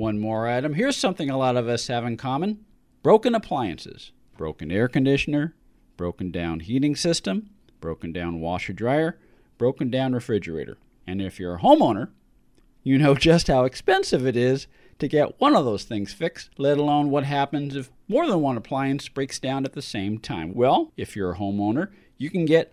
One more item. Here's something a lot of us have in common. Broken appliances. Broken air conditioner, broken down heating system, broken down washer dryer, broken down refrigerator. And if you're a homeowner, you know just how expensive it is to get one of those things fixed, let alone what happens if more than one appliance breaks down at the same time. Well, if you're a homeowner, you can get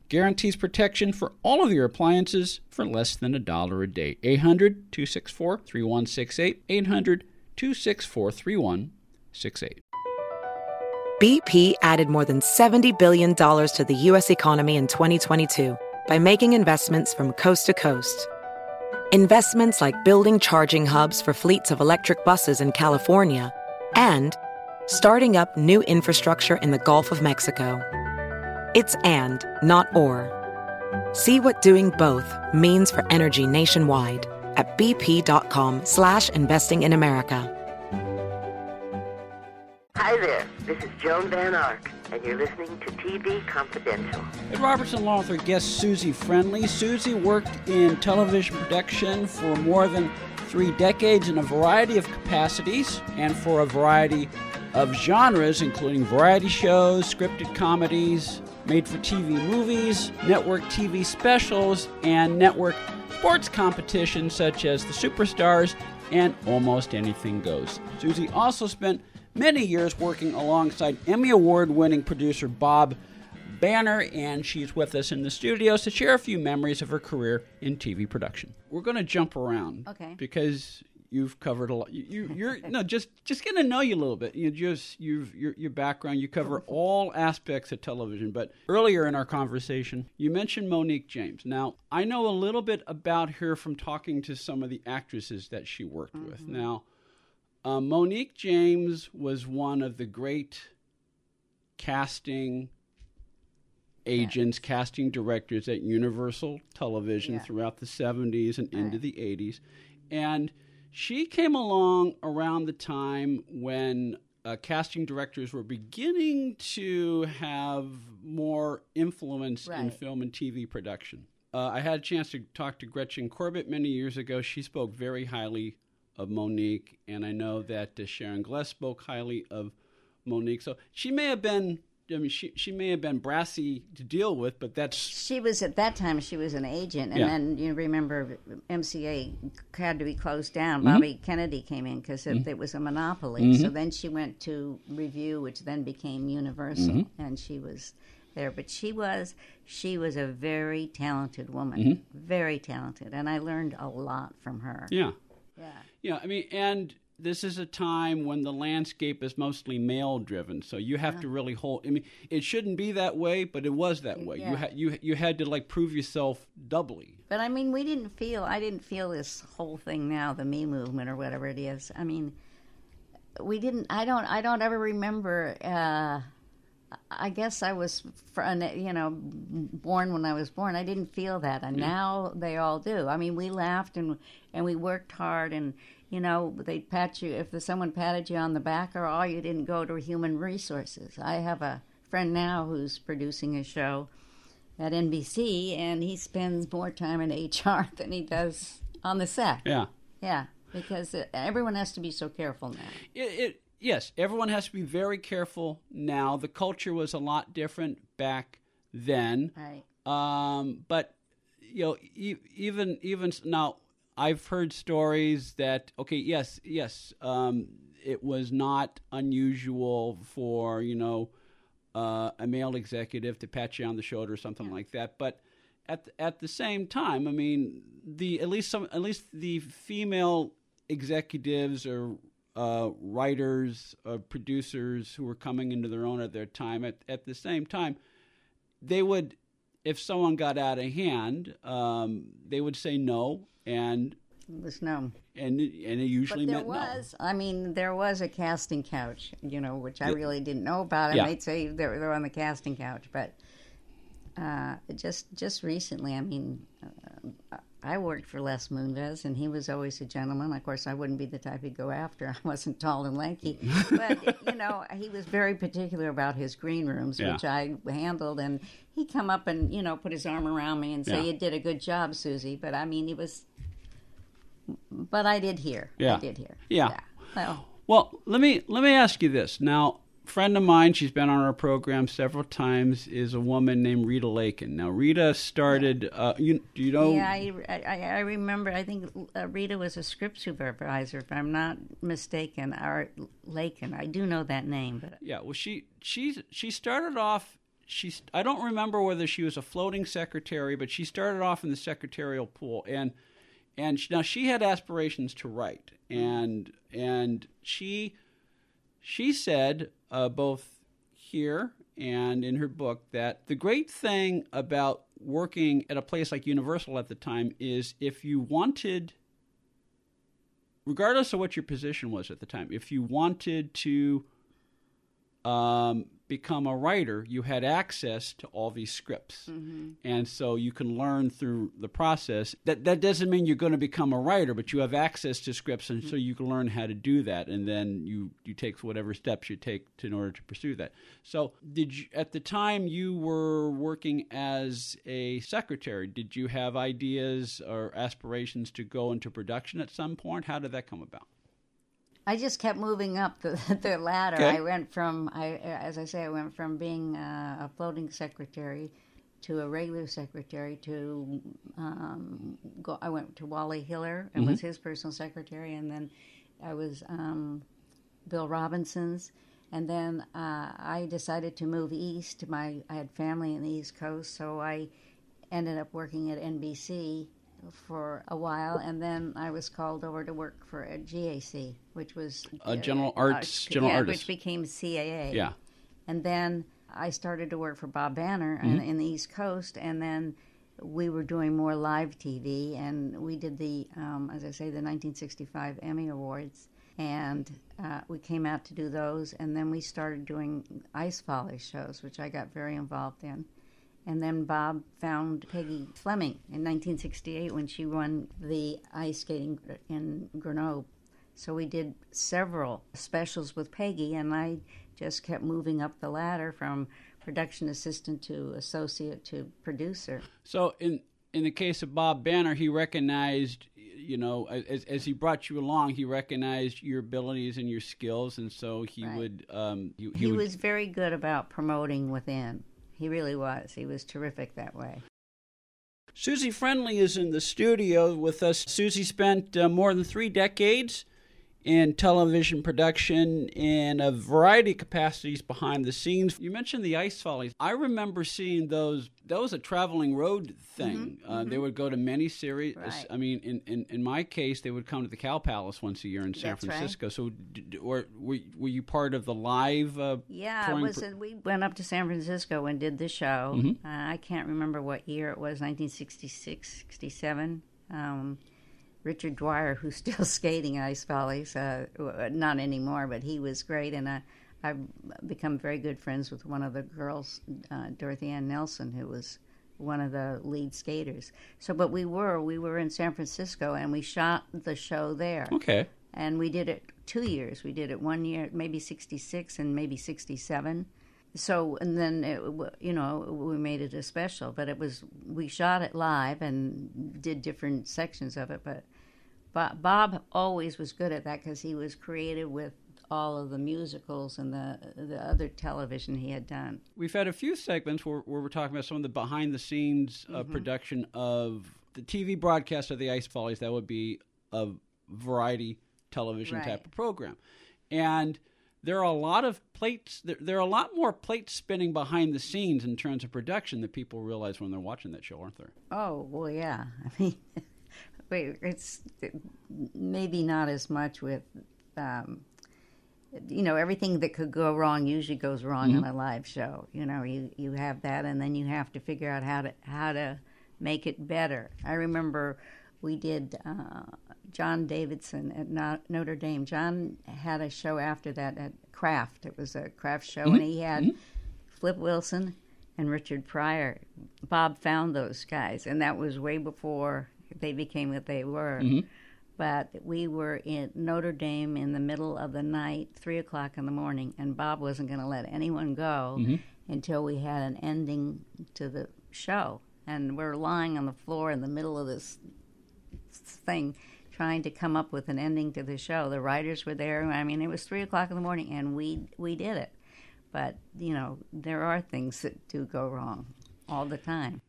guarantees protection for all of your appliances for less than a dollar a day. 800 264 3168. 800 264 3168. BP added more than $70 billion to the U.S. economy in 2022 by making investments from coast to coast. Investments like building charging hubs for fleets of electric buses in California and starting up new infrastructure in the Gulf of Mexico. It's and, not or. See what doing both means for energy nationwide at bp.com slash investing in America. Hi there, this is Joan Van Ark, and you're listening to TV Confidential. Ed Robertson, along with our guest Susie Friendly. Susie worked in television production for more than three decades in a variety of capacities and for a variety of genres, including variety shows, scripted comedies, made for TV movies, network TV specials, and network sports competitions such as the Superstars and Almost Anything Goes. Susie also spent many years working alongside Emmy Award winning producer Bob Banner, and she's with us in the studios to share a few memories of her career in TV production. We're going to jump around, Okay. Because you've covered a lot. You, you, you're no just just getting to know you a little bit. You just you've your your background. You cover all aspects of television. But earlier in our conversation, you mentioned Monique James. Now I know a little bit about her from talking to some of the actresses that she worked with. Now. Uh, Monique James was one of the great casting agents, casting directors at Universal Television Yeah. throughout the 70s and into the 80s. And she came along around the time when uh, casting directors were beginning to have more influence in film and TV production. Uh, I had a chance to talk to Gretchen Corbett many years ago. She spoke very highly of Monique, and I know that uh, Sharon Gless spoke highly of Monique. So she may have been, I mean, she, she may have been brassy to deal with, but that's She was at that time. She was an agent, and Yeah. then you remember MCA had to be closed down. Mm-hmm. Bobby Kennedy came in because it, it was a monopoly. So then she went to Revue, which then became Universal, Mm-hmm. and she was there. But she was she was a very talented woman, Mm-hmm. very talented, and I learned a lot from her. yeah. Yeah. Yeah, I mean, and this is a time when the landscape is mostly male driven, so you have to really hold. I mean, it shouldn't be that way, but it was that way. You had you you had to like prove yourself doubly. But I mean, we didn't feel. I didn't feel this whole thing now, the Me movement or whatever it is. I mean, we didn't. I don't. I don't ever remember. Uh, I guess I was, you know, born when I was born. I didn't feel that, and now they all do. I mean, we laughed and and we worked hard, and you know, they'd pat you if someone patted you on the back, or oh, you didn't go to human resources. I have a friend now who's producing a show at NBC, and he spends more time in HR than he does on the set. Yeah. Yeah, because uh, everyone has to be so careful now. It, it yes, everyone has to be very careful now. The culture was a lot different back then. Right. Um, but you know, e- even even now, I've heard stories that okay, yes, yes, um, it was not unusual for you know uh, a male executive to pat you on the shoulder or something like that. But at the, at the same time, I mean, the at least some at least the female executives or uh, writers, uh, producers who were coming into their own at their time. At at the same time, they would, if someone got out of hand, um, they would say no, and It was no. and and it usually But there meant was, I mean, there was a casting couch, you know, which I Yeah. really didn't know about. And Yeah. they'd say they're, they're on the casting couch, but uh, just just recently, I mean, uh, I worked for Les Moonves, and he was always a gentleman. Of course, I wouldn't be the type he'd go after. I wasn't tall and lanky, but you know, he was very particular about his green rooms, Yeah. which I handled. And he'd come up and you know put his arm around me and say, Yeah. "You did a good job, Susie." But I mean, he was. But I did hear. Yeah. I did hear. Yeah. Well, Well, let me let me ask you this. Now, friend of mine, she's been on our program several times, is a woman named Rita Lakin. Now, Rita started. Uh, you do you know? yeah, I, I, I remember. I think uh, Rita was a script supervisor, if I'm not mistaken. Art Lakin. I do know that name, but Yeah, well, she she she started off. She's I don't remember whether she was a floating secretary, but she started off in the secretarial pool, and and she, now she had aspirations to write, and and she she said uh, both here and in her book that the great thing about working at a place like Universal at the time is if you wanted regardless of what your position was at the time, if you wanted to um, become a writer, you had access to all these scripts, mm-hmm. and so you can learn through the process. That that doesn't mean you're going to become a writer, but you have access to scripts, and so mm-hmm. you can learn how to do that, and then you you take whatever steps you take to, in order to pursue that. So, did you at the time you were working as a secretary? Did you have ideas or aspirations to go into production at some point? How did that come about? I just kept moving up the, the ladder. Okay. I went from, I as I say, I went from being uh, a floating secretary to a regular secretary to um, go. I went to Wally Hiller and was his personal secretary, and then I was um, Bill Robinson's. And then uh, I decided to move east. My I had family in the East Coast, so I ended up working at NBC for a while, and then I was called over to work for a GAC, which was Uh, General Arts- General yeah, Artists. which became CAA. Yeah. And then I started to work for Bob Banner in, in the East Coast, and then we were doing more live TV, and we did the, um, as I say, the 1965 Emmy Awards, and uh, we came out to do those, and then we started doing Ice Folly shows, which I got very involved in. And then Bob found Peggy Fleming in 1968 when she won the ice skating in Grenoble. So we did several specials with Peggy, and I just kept moving up the ladder from production assistant to associate to producer. So in in the case of Bob Banner, he recognized, you know, as, as he brought you along, he recognized your abilities and your skills, and so he Right. would. Um, he, He would, was very good about promoting within. He really was. He was terrific that way. Susie Friendly is in the studio with us. Susie spent uh, more than three decades in television production in a variety of capacities behind the scenes. You mentioned the Ice Follies. I remember seeing those. That was a traveling road thing. uh, They would go to many series. Mm-hmm, Right. I mean, in, in, in my case, they would come to the Cow Palace once a year in San That's right. Francisco. So, d- d- were, were you part of the live? Uh, Yeah, was. pro- we went up to San Francisco and did the show. Mm-hmm. Uh, I can't remember what year it was 1966, 67. Um, Richard Dwyer, who's still skating Ice Follies, uh, not anymore, but he was great. And I, I've become very good friends with one of the girls, uh, Dorothy Ann Nelson, who was one of the lead skaters. So, but we were we were in San Francisco and we shot the show there okay. and we did it two years. We did it one year, maybe '66 and maybe '67. So and then it, you know we made it a special, but it was we shot it live and did different sections of it. But Bob, Bob always was good at that because he was creative with all of the musicals and the the other television he had done. We've had a few segments where, where we're talking about some of the behind the scenes uh, Mm-hmm. production of the TV broadcast of the Ice Follies. That would be a variety television Right. type of program. and there are a lot of plates. There, there are a lot more plates spinning behind the scenes in terms of production that people realize when they're watching that show, aren't there? Oh well, yeah. I mean, wait, it's maybe not as much with, um, you know, everything that could go wrong usually goes wrong on mm-hmm. a live show. You know, you you have that, and then you have to figure out how to how to make it better. I remember we did uh, John Davidson at No- Notre Dame. John had a show after that at Kraft. It was a Kraft show, and mm-hmm. he had mm-hmm. Flip Wilson and Richard Pryor. Bob found those guys, and that was way before they became what they were. But we were in Notre Dame in the middle of the night, three o'clock in the morning, and Bob wasn't going to let anyone go mm-hmm. until we had an ending to the show. And we're lying on the floor in the middle of this thing trying to come up with an ending to the show. The writers were there. I mean, it was three o'clock in the morning, and we we did it. But you know, there are things that do go wrong all the time.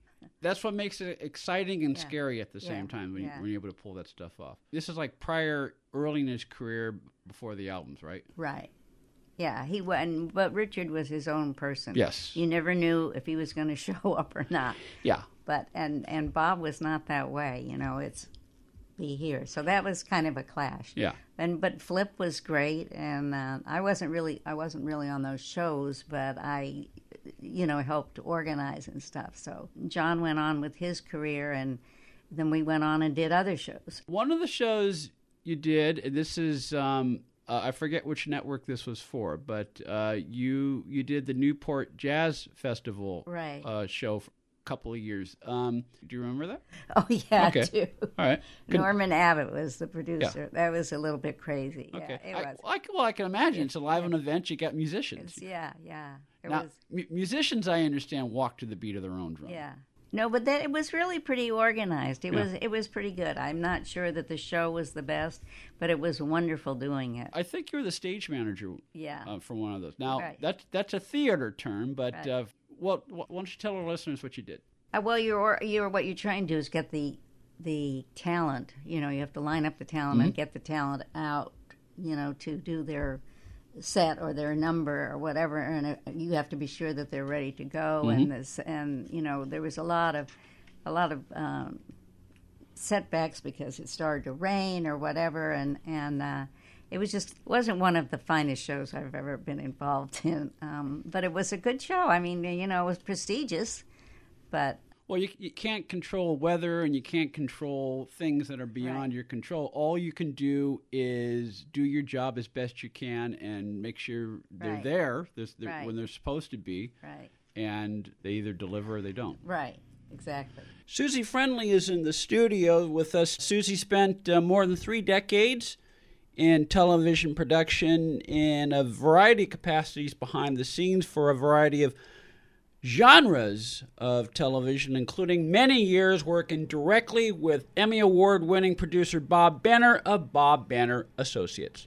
That's what makes it exciting and Yeah. scary at the Yeah. same time when, you, Yeah. when you're able to pull that stuff off. This is like Pryor, early in his career before the albums, right? Right. Yeah, he went, but Richard was his own person. Yes. You never knew if he was going to show up or not. Yeah. But and and Bob was not that way. You know, it's be here. So that was kind of a clash. Yeah. And but Flip was great, and uh, I wasn't really I wasn't really on those shows, but I, you know, helped organize and stuff. So John went on with his career, and then we went on and did other shows. One of the shows you did, and this is um, uh, I forget which network this was for, but uh, you you did the Newport Jazz Festival Right. uh, show couple of years. Um, do you remember that? Oh yeah, Okay. too. All right. Norman Abbott was the producer. That was a little bit crazy. okay. Yeah, it I, was. I, well, I can imagine it's a live event. You got musicians. It's- yeah, yeah. It Now, mu- musicians, I understand, walk to the beat of their own drum. Yeah. No, but that it was really pretty organized. It Yeah. was it was pretty good. I'm not sure that the show was the best, but it was wonderful doing it. I think you're the stage manager Yeah. uh, for one of those. Now Right. that's that's a theater term, but Right. uh, well, wh- why don't you tell our listeners what you did? Uh, well, you're you're what you're trying to do is get the the talent. You know, you have to line up the talent and get the talent out. You know, to do their set or their number or whatever, and uh, you have to be sure that they're ready to go. And this, and you know, there was a lot of a lot of um, setbacks because it started to rain or whatever, and and. Uh, it was just wasn't one of the finest shows I've ever been involved in, um, but it was a good show. I mean, you know, it was prestigious, but Well, you, you can't control weather and you can't control things that are beyond Right. your control. All you can do is do your job as best you can and make sure they're Right. there this, they're, Right. when they're supposed to be, right. and they either deliver or they don't. Right, exactly. Susie Friendly is in the studio with us. Susie spent uh, more than three decades in television production in a variety of capacities behind the scenes for a variety of genres of television, including many years working directly with Emmy Award winning producer Bob Banner of Bob Banner Associates.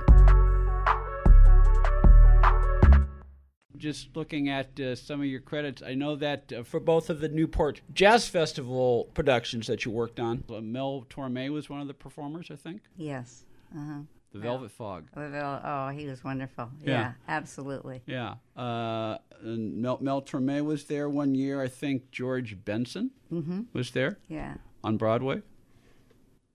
Just looking at uh, some of your credits, I know that uh, for both of the Newport Jazz Festival productions that you worked on, uh, Mel Torme was one of the performers, I think. Yes. Uh-huh. The Velvet Fog. Oh, he was wonderful. Yeah. Yeah, absolutely. Yeah. Uh, and Mel, Mel Torme was there one year. I think George Benson was there Yeah. on Broadway.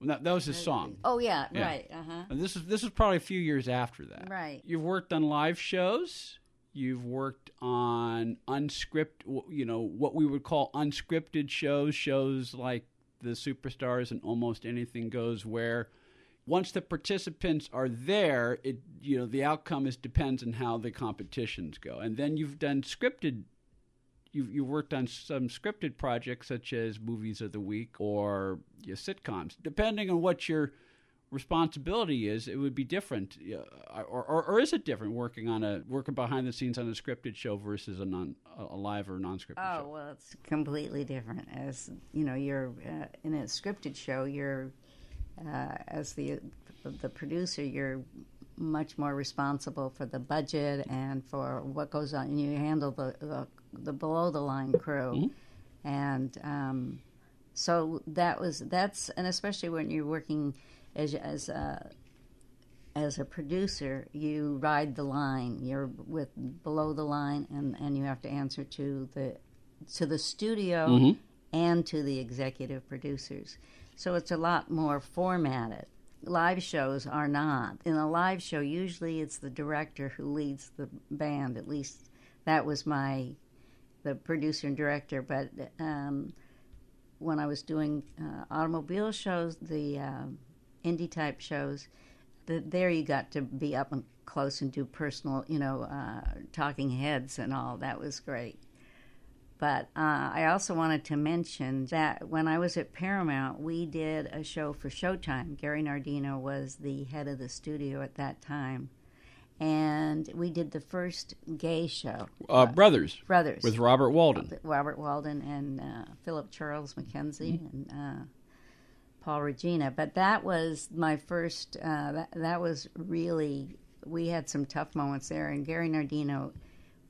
That, that was his song. Oh, yeah, Yeah. right. Uh huh. This is this is probably a few years after that. Right. You've worked on live shows. You've worked on unscripted, you know, what we would call unscripted shows, shows like the Superstars and Almost Anything Goes, where once the participants are there, it you know the outcome is depends on how the competitions go. And then you've done scripted. You've, you've worked on some scripted projects such as movies of the week or sitcoms. Depending on what your responsibility is, it would be different, uh, or, or, or is it different working on a working behind the scenes on a scripted show versus a non a live or non-scripted Oh show? well, it's completely different. As you know, you're uh, in a scripted show. You're uh, as the the producer. You're much more responsible for the budget and for what goes on. And you handle the the, the below the line crew, and um, so that was that's and especially when you're working as as a as a producer, you ride the line. You're with below the line, and, and you have to answer to the to the studio and to the executive producers. So it's a lot more formatted. Live shows are not. In a live show, usually it's the director who leads the band. At least that was my the producer and director. But um, when I was doing uh, automobile shows, the uh, Indy type shows, the, there you got to be up and close and do personal, you know, uh, talking heads and all. That was great. But uh, I also wanted to mention that when I was at Paramount, we did a show for Showtime. Gary Nardino was the head of the studio at that time. And we did the first gay show, Uh, Brothers Brothers, with Robert Walden. Robert Walden and uh, Philip Charles MacKenzie and uh, Paul Regina. But that was my first. Uh, that that was really. We had some tough moments there, and Gary Nardino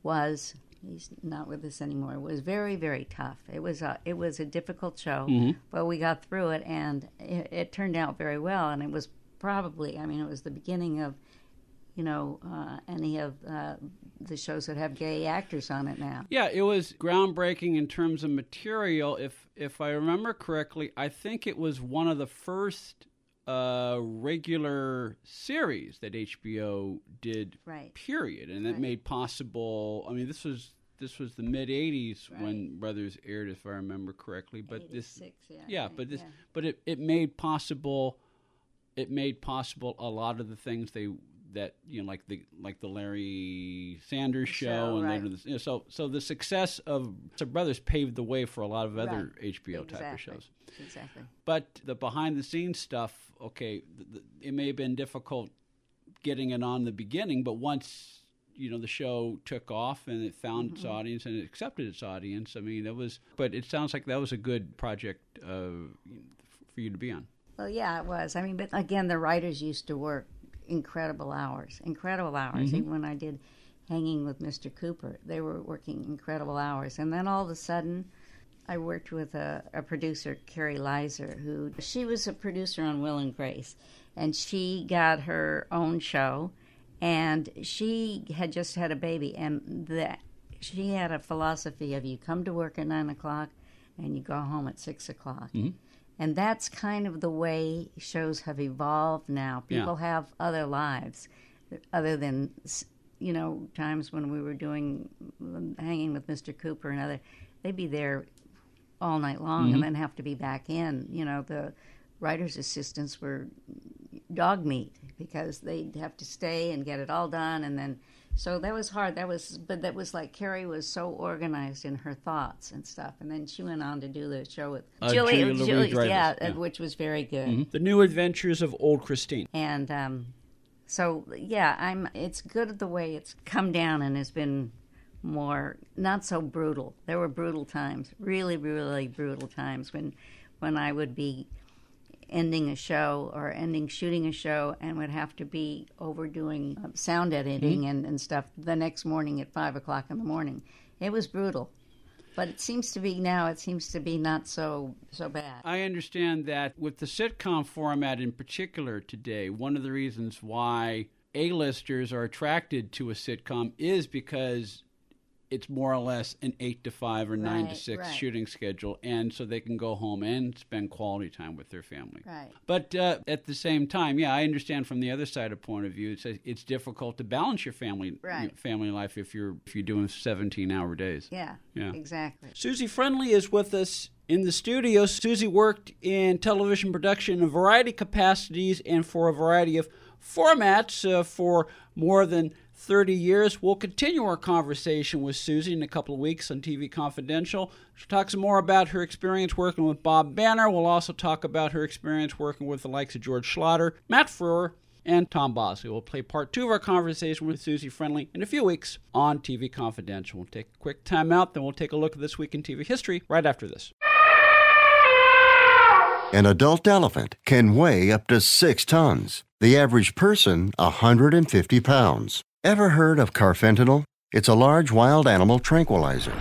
was. He's not with us anymore. It was very, very tough. It was a, it was a difficult show, but we got through it, and it, it turned out very well. And it was probably, I mean, it was the beginning of, you know, uh, any of uh, the shows that have gay actors on it now. Yeah, it was groundbreaking in terms of material. If if I remember correctly, I think it was one of the first uh, regular series that HBO did. Right. Period, and it Right. made possible. I mean, this was this was the mid '80s when Brothers aired, if I remember correctly. But this, yeah, yeah, right, but this, yeah. but it it made possible. It made possible a lot of the things they that you know like the like the Larry Sanders show, show, and right. later the, you know, so so the success of so Brothers paved the way for a lot of other Right. HBO type of shows. Exactly. But the behind the scenes stuff, okay, th- th- it may have been difficult getting it on the beginning, but once you know the show took off and it found its audience and it accepted its audience, I mean, that was. But it sounds like that was a good project uh, for you to be on. Well, yeah, it was. I mean, but again, the writers used to work incredible hours, incredible hours. Mm-hmm. Even when I did Hanging with Mr. Cooper, they were working incredible hours. And then all of a sudden, I worked with a, a producer, Kari Lizer, who she was a producer on Will and Grace, and she got her own show, and she had just had a baby, and that she had a philosophy of you come to work at nine o'clock, and you go home at six o'clock. Mm-hmm. And that's kind of the way shows have evolved now. Yeah. People have other lives other than, you know, times when we were doing hanging with Mr. Cooper and other, they'd be there all night long and mm-hmm. then have to be back in. You know, the writer's assistants were dog meat because they'd have to stay and get it all done and then so that was hard that was but that was like Kari was so organized in her thoughts and stuff and then she went on to do the show with Uh, Julia Julie, Louis-Dreyfus, yeah, yeah. which was very good The New Adventures of Old Christine. and um, so yeah i'm it's good the way it's come down and has been more not so brutal there were brutal times really really brutal times when when i would be ending a show or ending shooting a show and would have to be overdoing uh, sound editing and, and stuff the next morning at five o'clock in the morning. It was brutal. But it seems to be now it seems to be not so so bad. I understand that with the sitcom format in particular today, one of the reasons why A-listers are attracted to a sitcom is because it's more or less an eight to five or nine to six right. shooting schedule, and so they can go home and spend quality time with their family. Right. But uh, at the same time, yeah, I understand from the other side of point of view, it's it's difficult to balance your family Right. family life if you're if you're doing seventeen hour days. Yeah. Yeah. Exactly. Susie Friendly is with us in the studio. Susie worked in television production in a variety of capacities and for a variety of formats uh, for more than 30 years. We'll continue our conversation with Susie in a couple of weeks on TV Confidential. She'll talk some more about her experience working with Bob Banner. We'll also talk about her experience working with the likes of George Schlatter, Matt Frewer, and Tom Bosley. We'll play part two of our conversation with Susie Friendly in a few weeks on TV Confidential. We'll take a quick time out, then we'll take a look at this week in TV history right after this. An adult elephant can weigh up to six tons. The average person, 150 pounds. Ever heard of carfentanil? It's a large wild animal tranquilizer.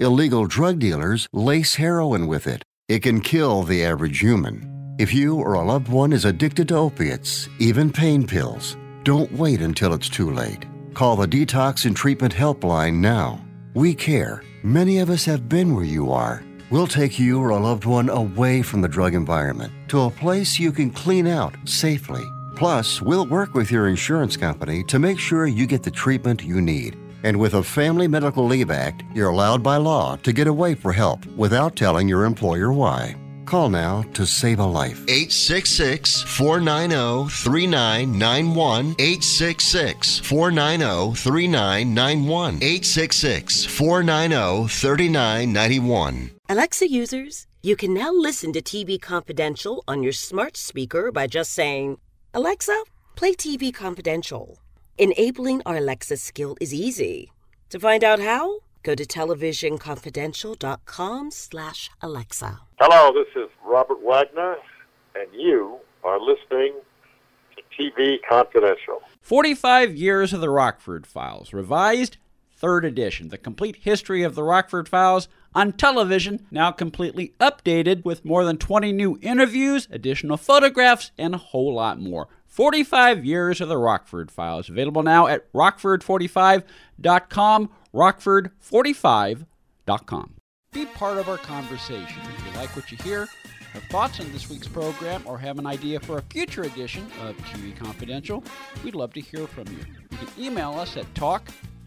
Illegal drug dealers lace heroin with it. It can kill the average human. If you or a loved one is addicted to opiates, even pain pills, don't wait until it's too late. Call the Detox and Treatment Helpline now. We care. Many of us have been where you are. We'll take you or a loved one away from the drug environment to a place you can clean out safely. Plus, we'll work with your insurance company to make sure you get the treatment you need. And with a Family Medical Leave Act, you're allowed by law to get away for help without telling your employer why. Call now to save a life. 866 490 3991. 866 490 3991. 866 490 3991. Alexa users, you can now listen to TV Confidential on your smart speaker by just saying, Alexa, play TV Confidential. Enabling our Alexa skill is easy. To find out how, go to televisionconfidential.com slash Alexa. Hello, this is Robert Wagner, and you are listening to TV Confidential. 45 Years of the Rockford Files, revised third edition. The complete history of the Rockford Files on television, now completely updated with more than 20 new interviews, additional photographs, and a whole lot more. 45 Years of the Rockford Files, available now at rockford45.com, rockford45.com. Be part of our conversation. If you like what you hear, have thoughts on this week's program, or have an idea for a future edition of TV Confidential, we'd love to hear from you. You can email us at talk